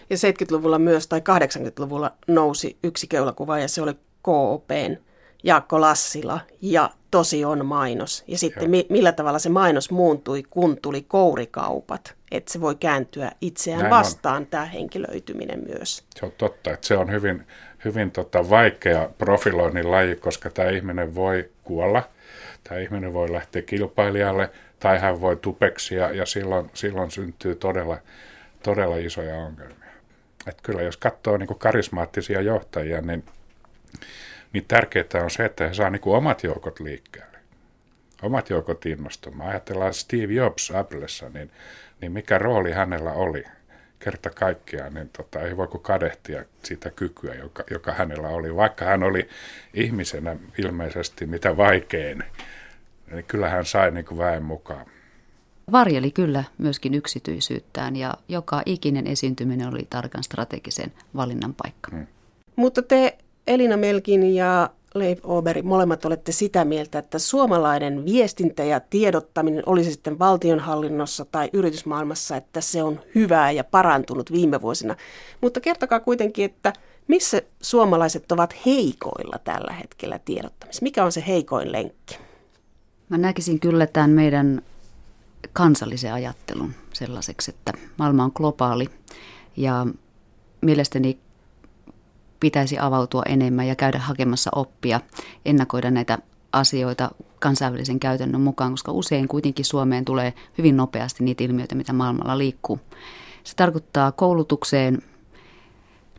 Ja 70-luvulla myös tai 80-luvulla nousi yksi keulakuva ja se oli KOPn Jaakko Lassila ja tosi on mainos. Ja sitten mi- millä tavalla se mainos muuntui, kun tuli kourikaupat. Että se voi kääntyä itseään Näin vastaan, on. tämä henkilöityminen myös. Se on totta, että se on hyvin, hyvin tota vaikea profiloinnin laji, koska tämä ihminen voi kuolla, tämä ihminen voi lähteä kilpailijalle, tai hän voi tupeksia, ja silloin, silloin syntyy todella, todella isoja ongelmia. Et kyllä jos katsoo niin karismaattisia johtajia, niin niin tärkeää on se, että he saa niin kuin omat joukot liikkeelle. Omat joukot innostumaan. Ajatellaan Steve Jobs Applessa, niin, niin mikä rooli hänellä oli kerta kaikkiaan, niin tota, ei voi kuin kadehtia sitä kykyä, joka, joka hänellä oli. Vaikka hän oli ihmisenä ilmeisesti mitä vaikein, niin kyllä hän sai niin kuin väen mukaan. Varjeli kyllä myöskin yksityisyyttään ja joka ikinen esiintyminen oli tarkan strategisen valinnan paikka. Hmm. Mutta te Elina Melkin ja Leif Oberi, molemmat olette sitä mieltä, että suomalainen viestintä ja tiedottaminen, olisi sitten valtionhallinnossa tai yritysmaailmassa, että se on hyvää ja parantunut viime vuosina. Mutta kertokaa kuitenkin, että missä suomalaiset ovat heikoilla tällä hetkellä tiedottamisessa? Mikä on se heikoin lenkki? Mä näkisin kyllä tämän meidän kansallisen ajattelun sellaiseksi, että maailma on globaali ja mielestäni pitäisi avautua enemmän ja käydä hakemassa oppia, ennakoida näitä asioita kansainvälisen käytännön mukaan, koska usein kuitenkin Suomeen tulee hyvin nopeasti niitä ilmiöitä, mitä maailmalla liikkuu. Se tarkoittaa koulutukseen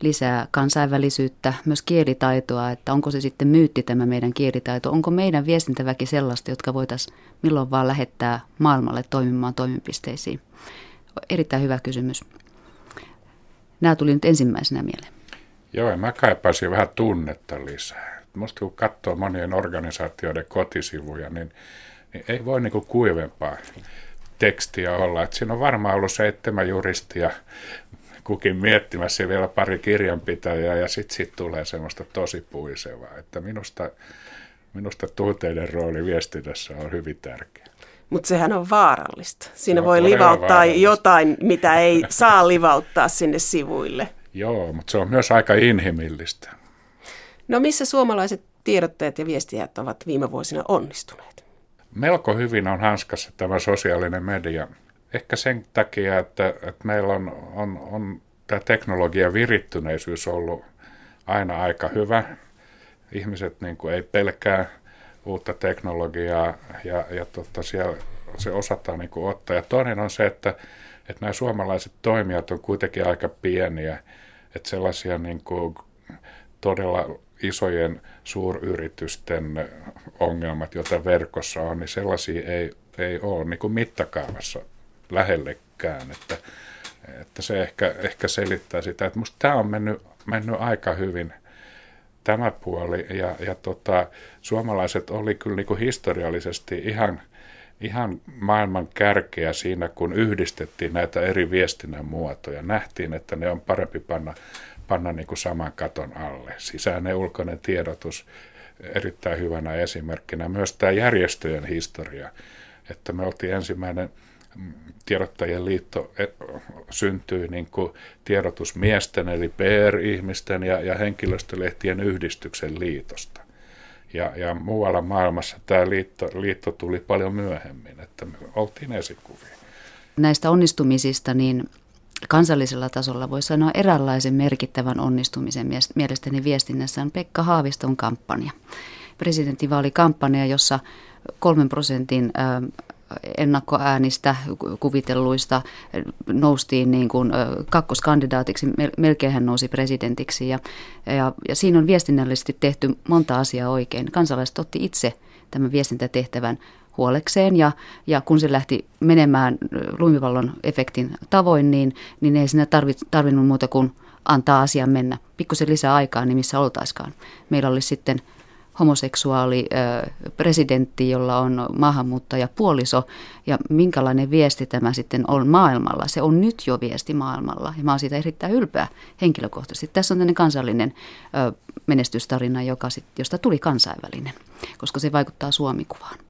lisää kansainvälisyyttä, myös kielitaitoa, että onko se sitten myytti tämä meidän kielitaito, onko meidän viestintäväki sellaista, jotka voitaisiin milloin vaan lähettää maailmalle toimimaan toimipisteisiin. Erittäin hyvä kysymys. Nämä tuli nyt ensimmäisenä mieleen. Joo, ja mä kaipaisin vähän tunnetta lisää. Musta kun katsoo monien organisaatioiden kotisivuja, niin, niin ei voi niinku kuivempaa tekstiä olla. Et siinä on varmaan ollut seitsemän juristia kukin miettimässä vielä pari kirjanpitäjää ja sitten sit tulee semmoista tosi puisevaa. Että minusta, minusta tunteiden rooli viestinnässä on hyvin tärkeä. Mutta sehän on vaarallista. Siinä no, voi livauttaa jotain, mitä ei saa livauttaa sinne sivuille. Joo, mutta se on myös aika inhimillistä. No missä suomalaiset tiedottajat ja viestijät ovat viime vuosina onnistuneet? Melko hyvin on hanskassa tämä sosiaalinen media. Ehkä sen takia, että, että meillä on, on, on tämä teknologian virittyneisyys ollut aina aika hyvä. Ihmiset niin kuin ei pelkää uutta teknologiaa ja, ja totta, siellä se osataan niin kuin ottaa. Ja toinen on se, että, että nämä suomalaiset toimijat on kuitenkin aika pieniä että sellaisia niin kuin todella isojen suuryritysten ongelmat, joita verkossa on, niin sellaisia ei, ei ole niin kuin mittakaavassa lähellekään. Että, että se ehkä, ehkä selittää sitä, että musta tämä on mennyt, mennyt aika hyvin tämä puoli. Ja, ja tota, suomalaiset oli kyllä niin kuin historiallisesti ihan, ihan maailman kärkeä siinä, kun yhdistettiin näitä eri viestinnän muotoja. Nähtiin, että ne on parempi panna, panna niin kuin saman katon alle. Sisäinen ulkoinen tiedotus erittäin hyvänä esimerkkinä. Myös tämä järjestöjen historia, että me oltiin ensimmäinen mm, tiedottajien liitto e, syntyi niin kuin tiedotusmiesten eli PR-ihmisten ja, ja henkilöstölehtien yhdistyksen liitosta. Ja, ja muualla maailmassa tämä liitto, liitto tuli paljon myöhemmin, että me oltiin esikuvia. Näistä onnistumisista niin kansallisella tasolla voi sanoa eräänlaisen merkittävän onnistumisen mielestäni viestinnässä on Pekka Haaviston kampanja. Presidentinvaalikampanja, jossa kolmen prosentin ennakkoäänistä kuvitelluista noustiin niin kuin kakkoskandidaatiksi, melkein hän nousi presidentiksi ja, ja, ja siinä on viestinnällisesti tehty monta asiaa oikein. Kansalaiset otti itse tämän viestintätehtävän huolekseen ja, ja kun se lähti menemään lumipallon efektin tavoin, niin, niin ei siinä tarvit, tarvinnut muuta kuin antaa asian mennä. Pikkusen lisää aikaa, niin missä oltaiskaan. Meillä oli sitten – homoseksuaali presidentti, jolla on maahanmuuttaja puoliso ja minkälainen viesti tämä sitten on maailmalla. Se on nyt jo viesti maailmalla ja mä oon siitä erittäin ylpeä henkilökohtaisesti. Tässä on tämmöinen kansallinen menestystarina, joka sit, josta tuli kansainvälinen, koska se vaikuttaa Suomikuvaan.